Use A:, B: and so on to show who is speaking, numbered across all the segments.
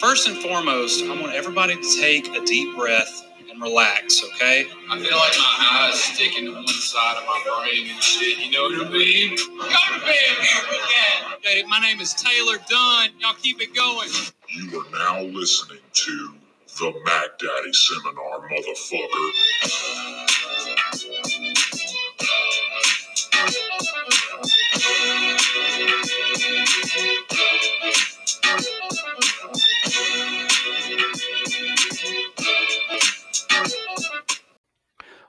A: First and foremost, I want everybody to take a deep breath and relax, okay?
B: I feel like my eyes sticking to one side of my brain and shit. You know what I mean? Go to bed here with.
A: Okay, my name is Taylor Dunn. Y'all keep it going.
C: You are now listening to the Mac Daddy Seminar, motherfucker.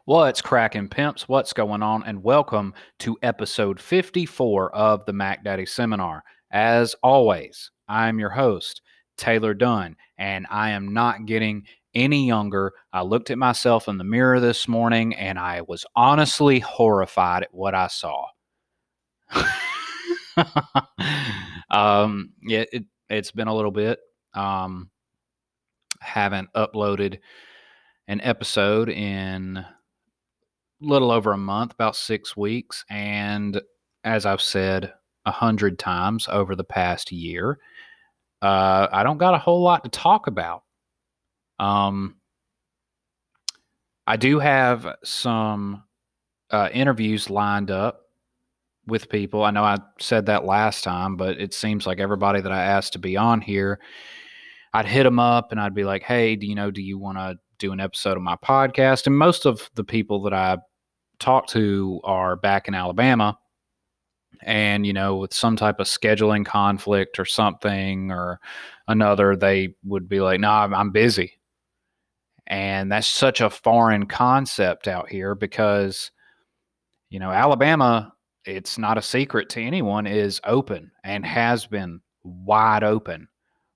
D: What's cracking, pimps? What's going on? And welcome to episode 54 of the Mac Daddy Seminar. As always, I'm your host, Taylor Dunn, and I am not getting any younger. I looked at myself in the mirror this morning and I was honestly horrified at what I saw. um, yeah, it, it's been a little bit. Um, haven't uploaded an episode in little over a month, about six weeks. And as I've said a hundred times over the past year, uh, I don't got a whole lot to talk about. Um, I do have some uh, interviews lined up with people. I know I said that last time, but it seems like everybody that I asked to be on here, I'd hit them up and I'd be like, "Hey, do you know? Do you want to do an episode of my podcast?" And most of the people that I talked to are back in Alabama and you know with some type of scheduling conflict or something or another they would be like no nah, i'm busy. And that's such a foreign concept out here because you know alabama it's not a secret to anyone is open and has been wide open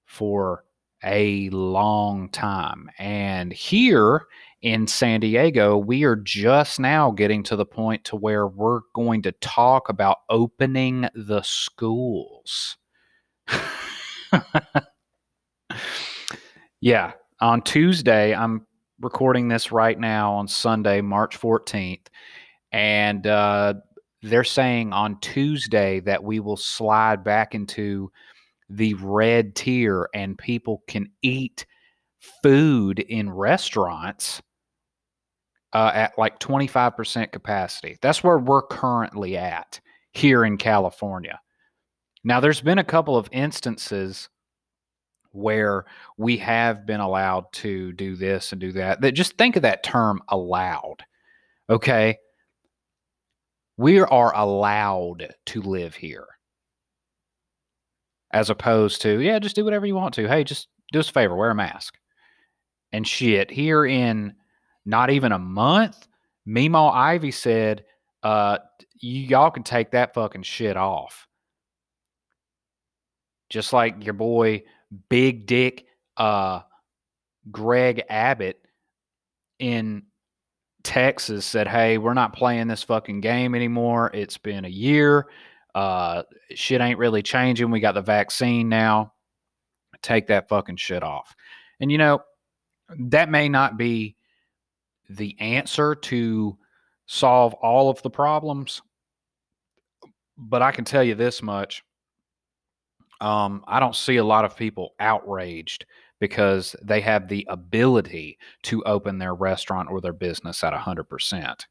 D: for a long time. And here in San Diego, we are just now getting to the point to where we're going to talk about opening the schools. yeah, on Tuesday, I'm recording this right now on Sunday, March 14th, and uh, they're saying on Tuesday that we will slide back into the red tier and people can eat food in restaurants uh, at like 25% capacity. That's where we're currently at here in California. Now, there's been a couple of instances where we have been allowed to do this and do that. That just think of that term allowed. Okay. We are allowed to live here. As opposed to, yeah, just do whatever you want to. Hey, just do us a favor, wear a mask. And shit, here in not even a month, Mimo Ivey said, uh, y'all can take that fucking shit off. Just like your boy Big Dick uh, Greg Abbott in Texas said, Hey, we're not playing this fucking game anymore. It's been a year. Uh, shit ain't really changing. We got the vaccine now. Take that fucking shit off. And you know, that may not be the answer to solve all of the problems. But I can tell you this much. Um, I don't see a lot of people outraged because they have the ability to open their restaurant or their business at 100%.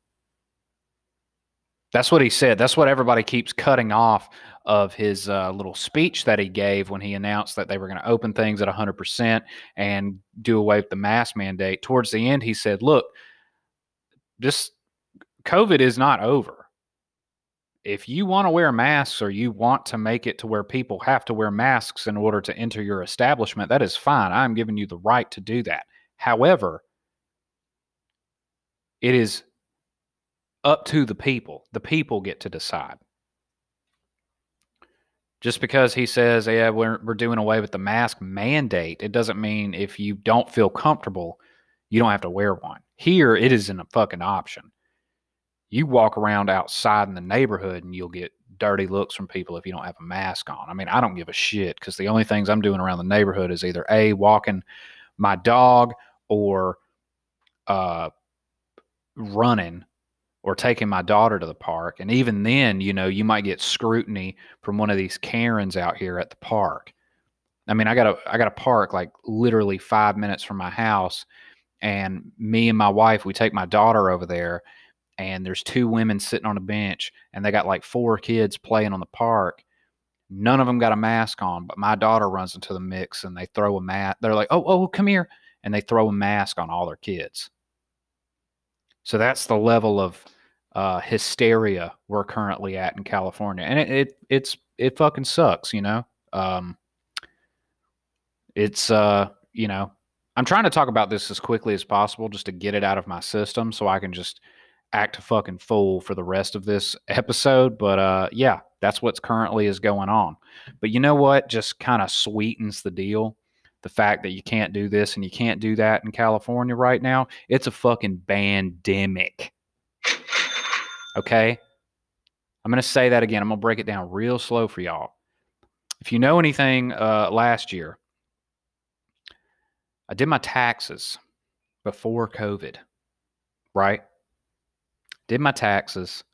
D: That's what he said. That's what everybody keeps cutting off of his uh, little speech that he gave when he announced that they were going to open things at 100% and do away with the mask mandate. Towards the end, he said, Look, this COVID is not over. If you want to wear masks or you want to make it to where people have to wear masks in order to enter your establishment, that is fine. I'm giving you the right to do that. However, it is up to the people. The people get to decide. Just because he says, yeah, we're, we're doing away with the mask mandate, it doesn't mean if you don't feel comfortable, you don't have to wear one. Here, it isn't a fucking option. You walk around outside in the neighborhood and you'll get dirty looks from people if you don't have a mask on. I mean, I don't give a shit because the only things I'm doing around the neighborhood is either A, walking my dog or uh, running or taking my daughter to the park. And even then, you know, you might get scrutiny from one of these Karens out here at the park. I mean, I got a I got a park like literally five minutes from my house, and me and my wife we take my daughter over there, and there's two women sitting on a bench, and they got like four kids playing on the park. None of them got a mask on, but my daughter runs into the mix, and they throw a mat. They're like, "Oh, oh, come here!" and they throw a mask on all their kids. So that's the level of uh, hysteria we're currently at in California, and it, it it's it fucking sucks, you know. Um, it's uh, you know, I'm trying to talk about this as quickly as possible just to get it out of my system, so I can just act a fucking fool for the rest of this episode. But uh, yeah, that's what's currently is going on. But you know what? Just kind of sweetens the deal the fact that you can't do this and you can't do that in California right now, it's a fucking pandemic. Okay? I'm going to say that again. I'm going to break it down real slow for y'all. If you know anything uh, last year, I did my taxes before COVID, right? Did my taxes.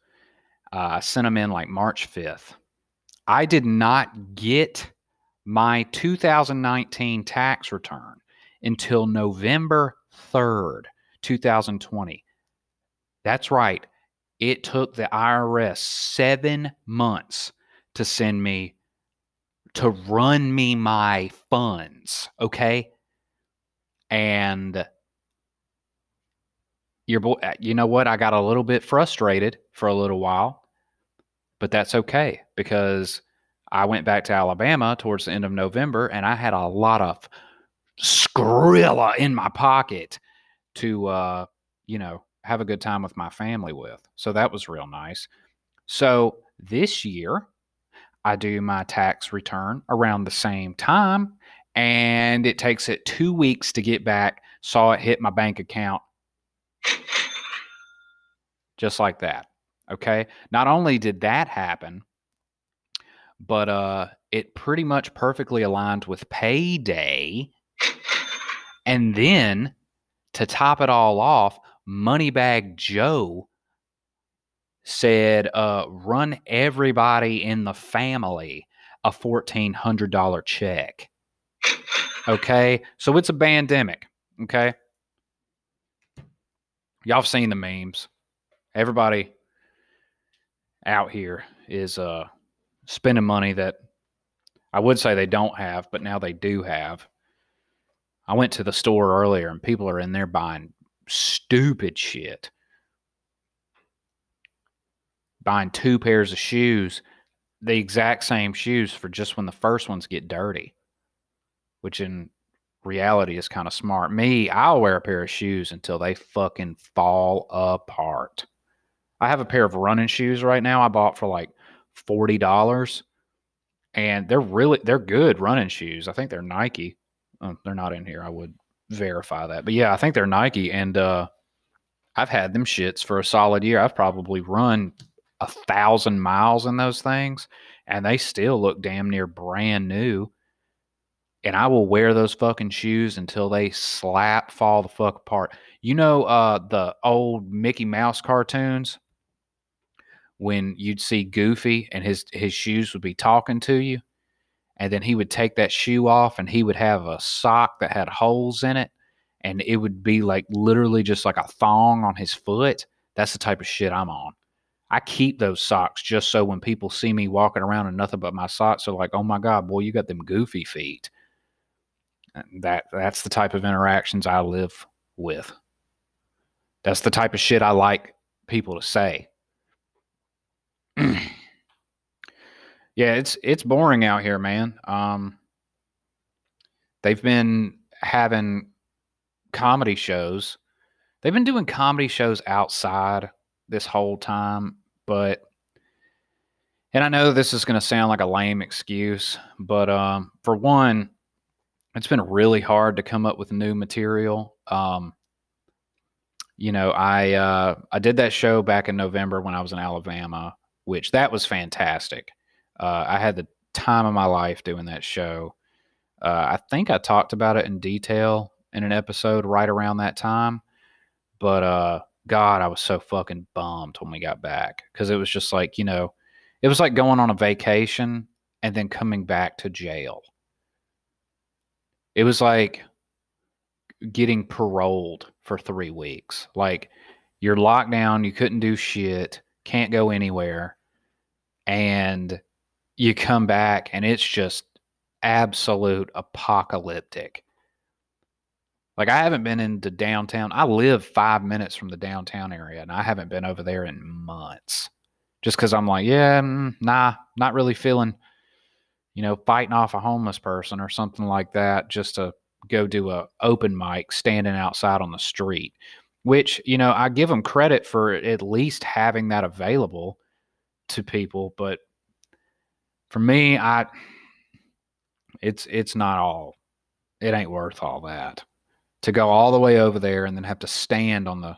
D: Uh, I sent them in like March 5th. I did not get my 2019 tax return until November 3rd, 2020. That's right. It took the IRS seven months to send me, to run me my funds. Okay. And your boy, uh, you know what? I got a little bit frustrated for a little while, but that's okay because I went back to Alabama towards the end of November and I had a lot of Skrilla in my pocket to, uh, you know, have a good time with my family with. So that was real nice. So this year, I do my tax return around the same time, and it takes it two weeks to get back. Saw it hit my bank account just like that. Okay. Not only did that happen, but uh, it pretty much perfectly aligned with payday. And then to top it all off, Moneybag Joe said, uh, run everybody in the family a $1,400 check. Okay. So it's a pandemic. Okay. Y'all seen the memes. Everybody out here is uh spending money that I would say they don't have, but now they do have. I went to the store earlier and people are in there buying stupid shit. Buying two pairs of shoes, the exact same shoes for just when the first ones get dirty, which in reality is kind of smart. Me, I'll wear a pair of shoes until they fucking fall apart. I have a pair of running shoes right now I bought for like forty dollars, and they're really they're good running shoes. I think they're Nike. Oh, they're not in here. I would verify that, but yeah, I think they're Nike, and uh, I've had them shits for a solid year. I've probably run a thousand miles in those things, and they still look damn near brand new. And I will wear those fucking shoes until they slap fall the fuck apart. You know uh, the old Mickey Mouse cartoons when you'd see Goofy and his his shoes would be talking to you, and then he would take that shoe off and he would have a sock that had holes in it, and it would be like literally just like a thong on his foot. That's the type of shit I'm on. I keep those socks just so when people see me walking around and nothing but my socks, they're like, "Oh my god, boy, you got them goofy feet." Uh, that that's the type of interactions I live with. That's the type of shit I like people to say. yeah, it's it's boring out here, man. Um, they've been having comedy shows. They've been doing comedy shows outside this whole time, but and I know this is going to sound like a lame excuse, but um, for one, it's been really hard to come up with new material. Um, you know, I uh, I did that show back in November when I was in Alabama, which that was fantastic. Uh, I had the time of my life doing that show. Uh, I think I talked about it in detail in an episode right around that time, but uh, God, I was so fucking bummed when we got back because it was just like you know, it was like going on a vacation and then coming back to jail. It was like getting paroled for three weeks. Like you're locked down, you couldn't do shit, can't go anywhere, and you come back and it's just absolute apocalyptic. Like I haven't been into downtown. I live five minutes from the downtown area, and I haven't been over there in months. Just because I'm like, yeah, mm, nah, not really feeling, you know, fighting off a homeless person or something like that, just to go do a open mic standing outside on the street. Which you know, I give them credit for at least having that available to people, but for me, I it's it's not all. It ain't worth all that to go all the way over there and then have to stand on the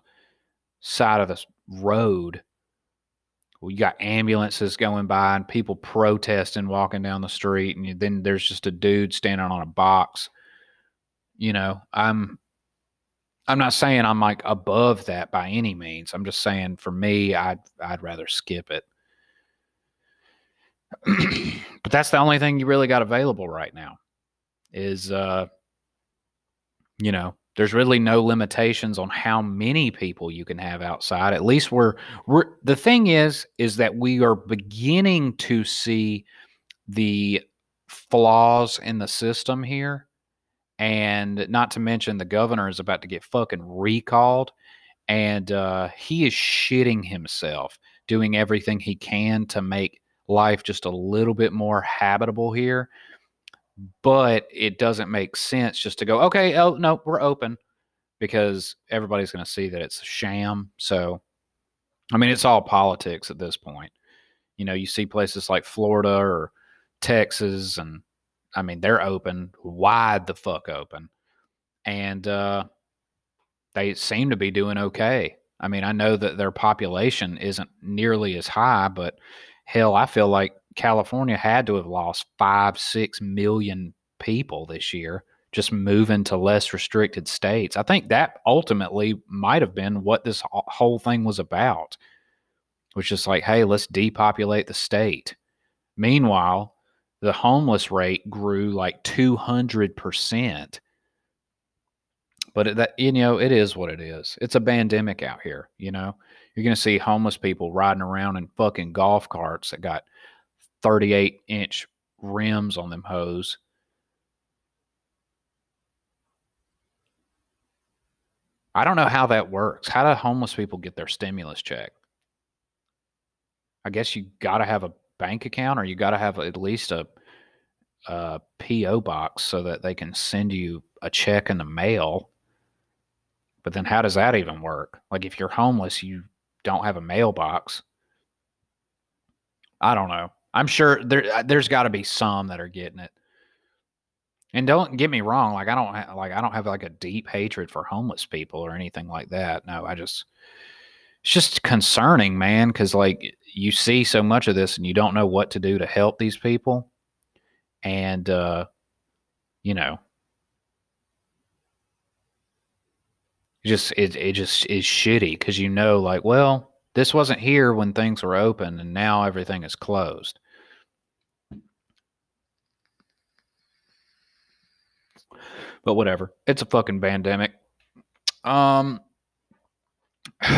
D: side of the road. Well, you got ambulances going by and people protesting walking down the street, and you, then there's just a dude standing on a box. You know, I'm I'm not saying I'm like above that by any means. I'm just saying for me, I'd I'd rather skip it. but that's the only thing you really got available right now is uh you know, there's really no limitations on how many people you can have outside. At least we're we're the thing is is that we are beginning to see the flaws in the system here. And not to mention the governor is about to get fucking recalled. And uh, he is shitting himself, doing everything he can to make life just a little bit more habitable here but it doesn't make sense just to go, okay, oh no, we're open because everybody's going to see that it's a sham. So, I mean, it's all politics at this point. You know, you see places like Florida or Texas, and I mean, they're open, wide the fuck open. And uh, they seem to be doing okay. I mean, I know that their population isn't nearly as high, but hell, I feel like California had to have lost five, six million people this year just moving to less restricted states. I think that ultimately might have been what this whole thing was about, which is like, hey, let's depopulate the state. Meanwhile, the homeless rate grew like 200%. But that, you know, it is what it is. It's a pandemic out here, you know. You're going to see homeless people riding around in fucking golf carts that got 38 inch rims on them hose. I don't know how that works. How do homeless people get their stimulus check? I guess you got to have a bank account or you got to have at least a, a PO box so that they can send you a check in the mail. But then how does that even work? Like if you're homeless, you don't have a mailbox. I don't know. I'm sure there uh, there's got to be some that are getting it. And don't get me wrong, like I don't ha- like I don't have like a deep hatred for homeless people or anything like that. No, I just it's just concerning, man, because like you see so much of this and you don't know what to do to help these people, and uh, you know, just it it just is shitty because you know, like, well, this wasn't here when things were open and now everything is closed. But whatever. It's a fucking pandemic. Um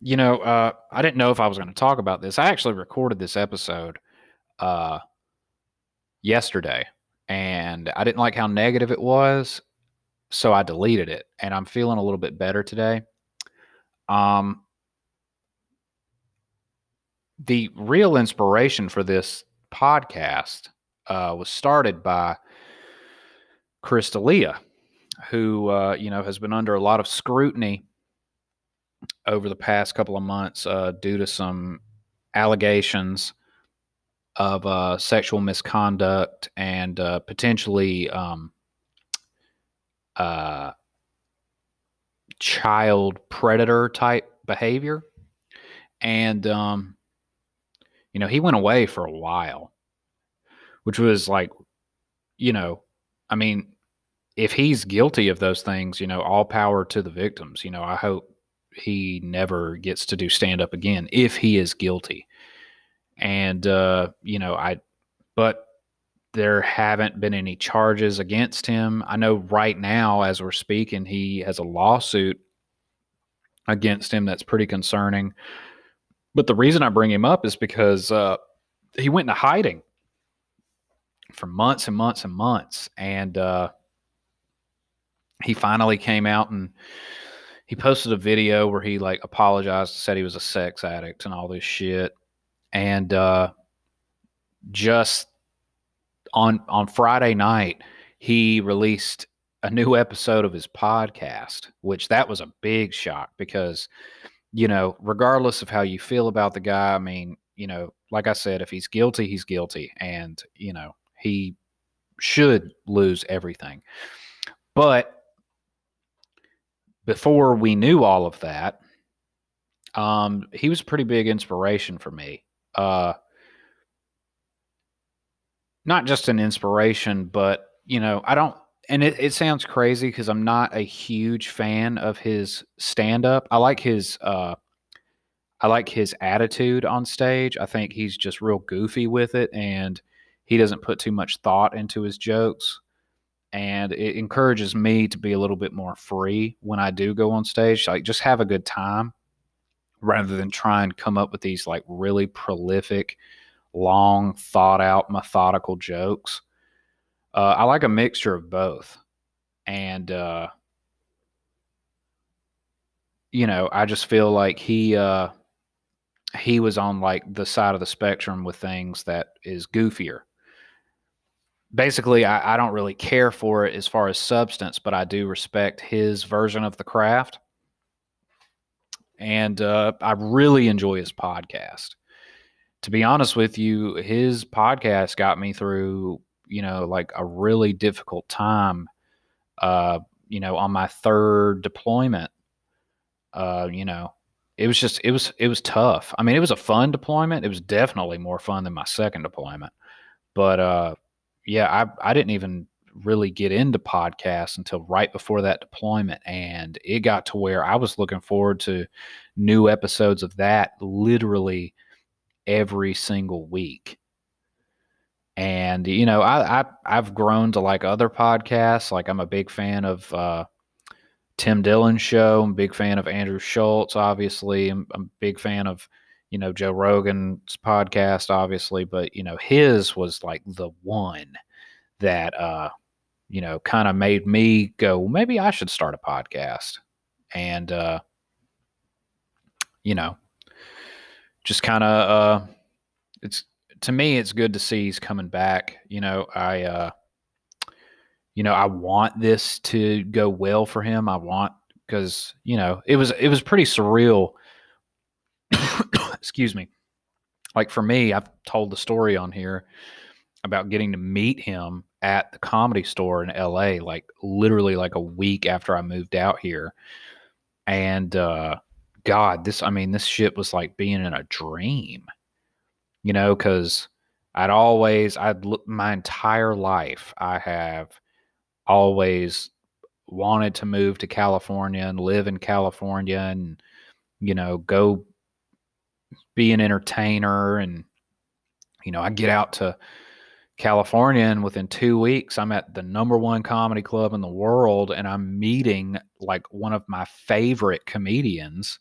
D: you know, uh I didn't know if I was going to talk about this. I actually recorded this episode uh yesterday and I didn't like how negative it was, so I deleted it and I'm feeling a little bit better today. Um the real inspiration for this podcast uh, was started by Chris D'Elia, who uh, you know has been under a lot of scrutiny over the past couple of months uh, due to some allegations of uh, sexual misconduct and uh, potentially um, uh, child predator type behavior, and um, you know, he went away for a while, which was like, you know, I mean, if he's guilty of those things, you know, all power to the victims. You know, I hope he never gets to do stand up again if he is guilty. And, uh, you know, I, but there haven't been any charges against him. I know right now, as we're speaking, he has a lawsuit against him that's pretty concerning. But the reason I bring him up is because uh, he went into hiding for months and months and months, and uh, he finally came out and he posted a video where he like apologized, said he was a sex addict and all this shit, and uh, just on on Friday night he released a new episode of his podcast, which that was a big shock because you know, regardless of how you feel about the guy, I mean, you know, like I said, if he's guilty, he's guilty. And, you know, he should lose everything. But before we knew all of that, um, he was a pretty big inspiration for me. Uh, not just an inspiration, but, you know, I don't, and it, it sounds crazy because I'm not a huge fan of his stand up. I like his uh I like his attitude on stage. I think he's just real goofy with it and he doesn't put too much thought into his jokes. And it encourages me to be a little bit more free when I do go on stage. Like just have a good time rather than try and come up with these like really prolific, long, thought out, methodical jokes. Uh, I like a mixture of both. And, uh, you know, I just feel like he, uh, he was on like the side of the spectrum with things that is goofier. Basically, I, I don't really care for it as far as substance, but I do respect his version of the craft. And uh, I really enjoy his podcast. To be honest with you, his podcast got me through you know, like a really difficult time, uh, you know, on my third deployment. Uh, you know, it was just it was it was tough. I mean, it was a fun deployment. It was definitely more fun than my second deployment. But uh, yeah, I I didn't even really get into podcasts until right before that deployment and it got to where I was looking forward to new episodes of that literally every single week and you know I, I have grown to like other podcasts like i'm a big fan of uh, tim dillon's show i'm a big fan of andrew Schulz. obviously I'm, I'm, a big fan of you know joe rogan's podcast obviously but you know his was like the one that uh you know kind of made me go well, maybe i should start a podcast and uh you know just kind of uh it's to me, it's good to see he's coming back. You know, I, uh, you know, I want this to go well for him. I want because you know it was it was pretty surreal. Excuse me. Like for me, I've told the story on here about getting to meet him at the comedy store in LA, like literally like a week after I moved out here. And uh God, this I mean, this shit was like being in a dream you know, because I'd always, I'd look my entire life, I have always wanted to move to California and live in California and, you know, go be an entertainer. And, you know, I get out to California and within two weeks, I'm at the number one comedy club in the world and I'm meeting like one of my favorite comedians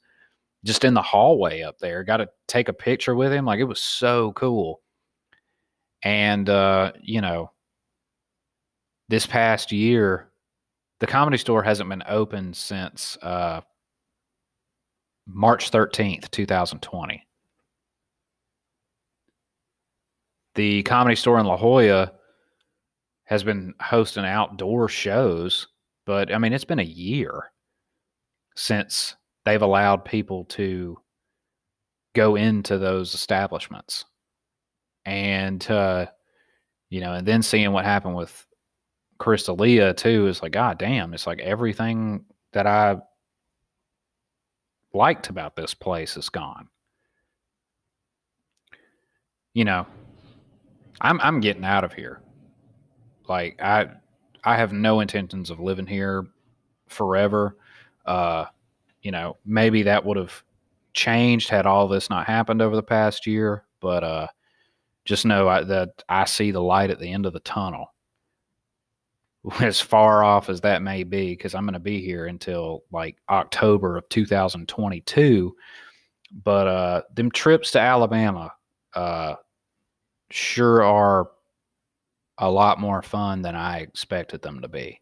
D: just in the hallway up there. Got to take a picture with him. Like it was so cool. And uh, you know, this past year, the comedy store hasn't been open since uh, March 13th, 2020. The comedy store in La Jolla has been hosting outdoor shows, but I mean, it's been a year since they've allowed people to go into those establishments and uh, you know and then seeing what happened with Chris D'Elia too is like god damn it's like everything that i liked about this place is gone. You know i'm i'm getting out of here. Like i i have no intentions of living here forever. Uh you know, maybe that would have changed had all this not happened over the past year. But uh, just know I, that I see the light at the end of the tunnel. As far off as that may be, because I'm going to be here until like October of 2022. But uh, them trips to Alabama uh, sure are a lot more fun than I expected them to be.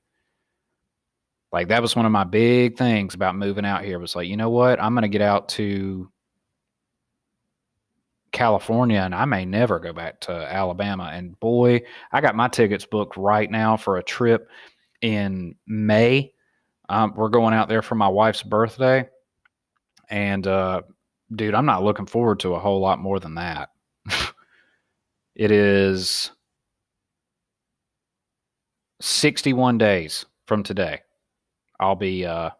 D: Like that was one of my big things about moving out here was like, you know what? I'm going to get out to California and I may never go back to Alabama. And boy, I got my tickets booked right now for a trip in May. Um, we're going out there for my wife's birthday. And, uh, dude, I'm not looking forward to a whole lot more than that. it is 61 days from today. I'll be uh,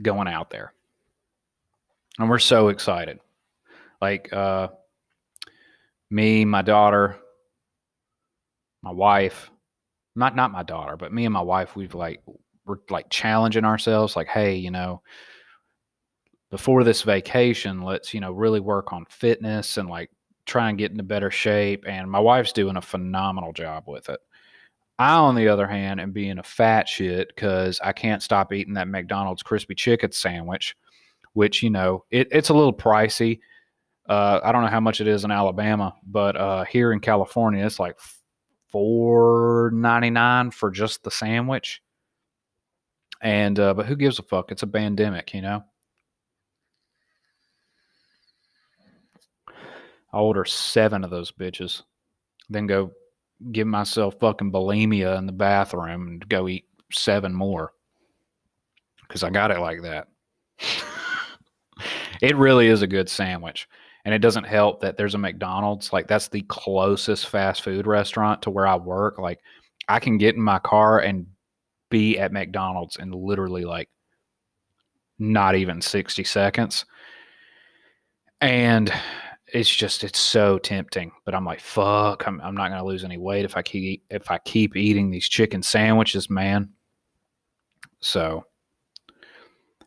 D: going out there. And we're so excited. Like uh, me, my daughter, my wife, not not my daughter, but me and my wife, we've like we're like challenging ourselves, like, hey, you know, before this vacation, let's, you know, really work on fitness and like try and get into better shape. And my wife's doing a phenomenal job with it. I, on the other hand, am being a fat shit because I can't stop eating that McDonald's crispy chicken sandwich, which, you know, it, it's a little pricey. Uh, I don't know how much it is in Alabama, but uh, here in California, it's like four ninety nine for just the sandwich. And uh, but who gives a fuck? It's a pandemic, you know. I'll order seven of those bitches, then go give myself fucking bulimia in the bathroom and go eat seven more because I got it like that. it really is a good sandwich. And it doesn't help that there's a McDonald's. Like, that's the closest fast food restaurant to where I work. Like, I can get in my car and be at McDonald's in literally like not even 60 seconds. And it's just it's so tempting but i'm like fuck i'm, I'm not going to lose any weight if i keep if i keep eating these chicken sandwiches man. So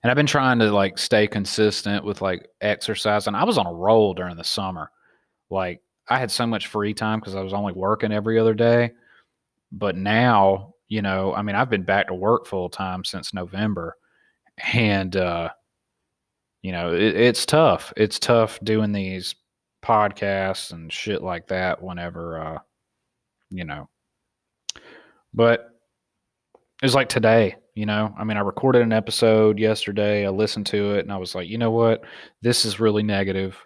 D: and i've been trying to like stay consistent with like exercise and i was on a roll during the summer. Like i had so much free time because i was only working every other day but now you know i mean i've been back to work full time since november and uh you know it, it's tough. It's tough doing these podcasts and shit like that whenever uh you know. But it's like today you know? I mean i recorded an episode yesterday i listened to it and i was like you know what? This is really negative.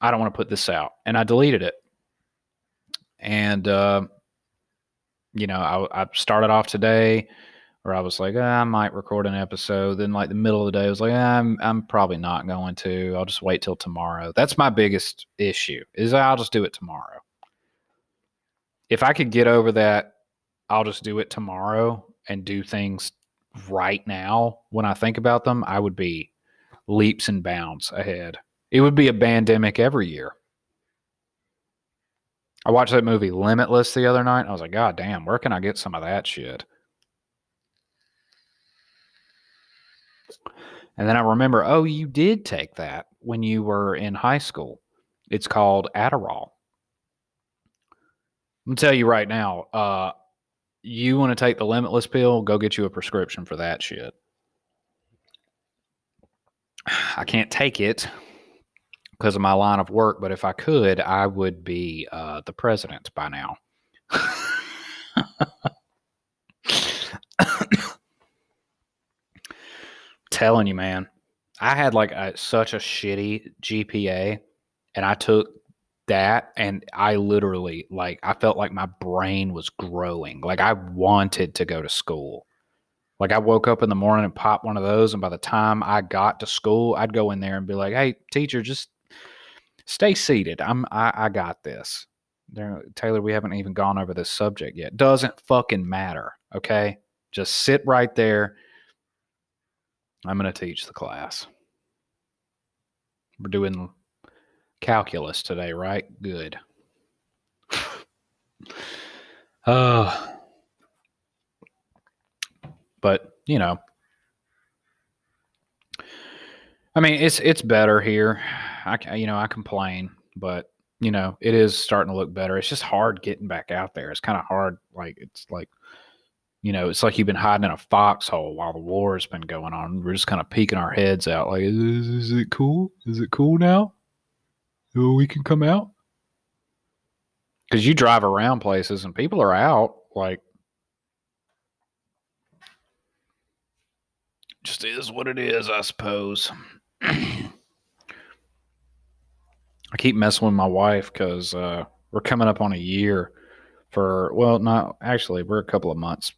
D: I don't want to put this out. And i deleted it. And uh you know I, I started off today where I was like, ah, I might record an episode. Then, like the middle of the day, I was like, ah, I'm I'm probably not going to. I'll just wait till tomorrow. That's my biggest issue. Is I'll just do it tomorrow. If I could get over that, I'll just do it tomorrow and do things right now. When I think about them, I would be leaps and bounds ahead. It would be a pandemic every year. I watched that movie Limitless the other night. I was like, God damn, where can I get some of that shit? And then I remember, oh, you did take that when you were in high school. It's called Adderall. I'm tell you right now, uh, you want to take the limitless pill, go get you a prescription for that shit. I can't take it because of my line of work, but if I could, I would be uh, the president by now. telling you, man, I had like a, such a shitty GPA, and I took that, and I literally like I felt like my brain was growing. Like I wanted to go to school. Like I woke up in the morning and popped one of those, and by the time I got to school, I'd go in there and be like, "Hey, teacher, just stay seated. I'm I, I got this." There, Taylor, we haven't even gone over this subject yet. Doesn't fucking matter. Okay, just sit right there I'm going to teach the class. We're doing calculus today, right? Good. uh, but, you know, I mean, it's it's better here. I you know, I complain, but you know, it is starting to look better. It's just hard getting back out there. It's kind of hard. Like it's like, you know, it's like you've been hiding in a foxhole while the war has been going on. We're just kind of peeking our heads out. Like, is, is it cool? Is it cool now? Oh, we can come out. Because you drive around places and people are out. Like, just is what it is, I suppose. I keep messing with my wife because uh, we're coming up on a year for, well, not actually, we're a couple of months.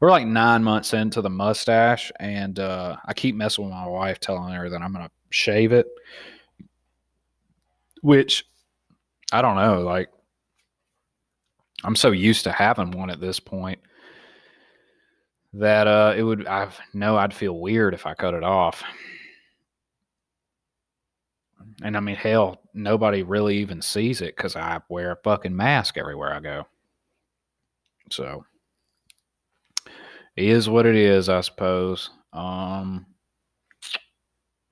D: We're like nine months into the mustache, and uh, I keep messing with my wife, telling her that I'm to shave it, which I don't know. Like, I'm so used to having one at this point that uh it would I know I'd feel weird if I cut it off. And I mean, hell, nobody really even sees it because I wear a fucking mask everywhere I go. So is what it is, I suppose. Um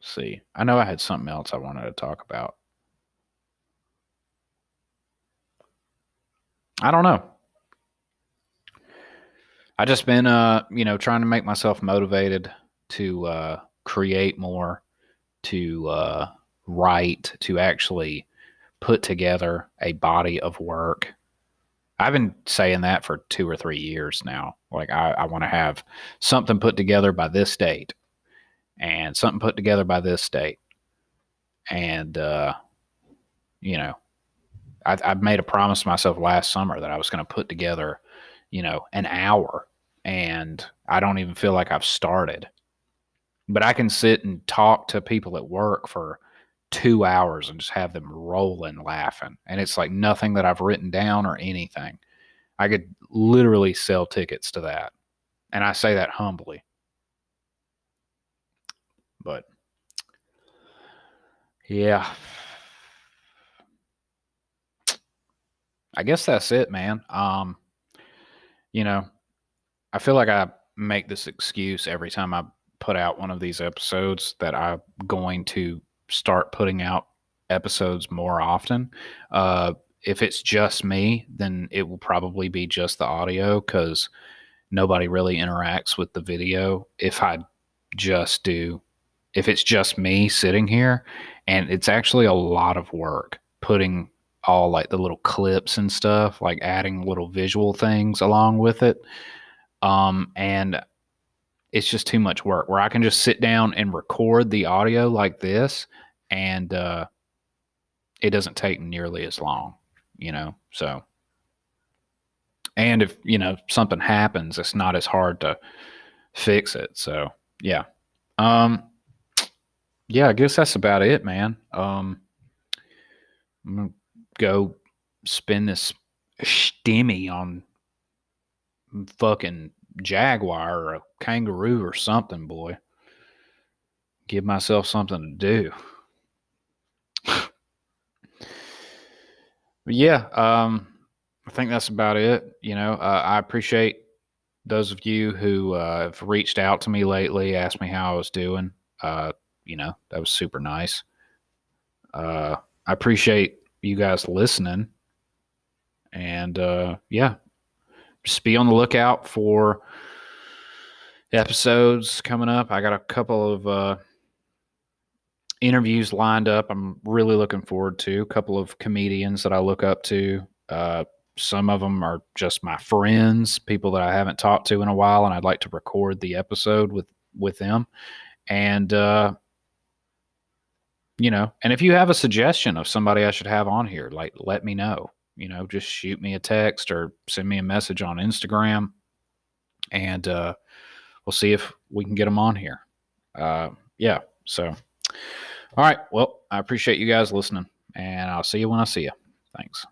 D: see. I know I had something else I wanted to talk about. I don't know. I just been uh, you know, trying to make myself motivated to uh create more, to uh write, to actually put together a body of work. I've been saying that for two or three years now. Like I, I want to have something put together by this date and something put together by this date. And uh, you know, I, I made a promise to myself last summer that I was going to put together, you know, an hour, and I don't even feel like I've started. But I can sit and talk to people at work for two hours and just have them rolling laughing, and it's like nothing that I've written down or anything. I could literally sell tickets to that, and I say that humbly. But yeah, I guess that's it, man. Um, you know, I feel like I make this excuse every time I put out one of these episodes that I'm going to start putting out episodes more often. Uh, if it's just me, then it will probably be just the audio because nobody really interacts with the video. If I just do, if it's just me sitting here, and it's actually a lot of work putting all like the little clips and stuff, like adding little visual things along with it. Um, and it's just too much work where I can just sit down and record the audio like this and uh, it doesn't take nearly as long, you know. So, and if you know something happens, it's not as hard to fix it. So, yeah, um, yeah, I guess that's about it, man. Um, I'm gonna go spend this stimmy on fucking jaguar or a kangaroo or something, boy. Give myself something to do. Yeah, um, I think that's about it. You know, uh, I appreciate those of you who uh, have reached out to me lately, asked me how I was doing. Uh, you know, that was super nice. Uh, I appreciate you guys listening. And uh, yeah, just be on the lookout for episodes coming up. I got a couple of uh, interviews lined up. I'm really looking forward to a couple of comedians that I look up to. Uh, some of them are just my friends, people that I haven't talked to in a while, and I'd like to record the episode with with them. And uh, you know, and if you have a suggestion of somebody I should have on here, like let me know. You know, just shoot me a text or send me a message on Instagram, and uh, we'll see if we can get them on here. Uh, yeah. So, all right. Well, I appreciate you guys listening, and I'll see you when I see you. Thanks.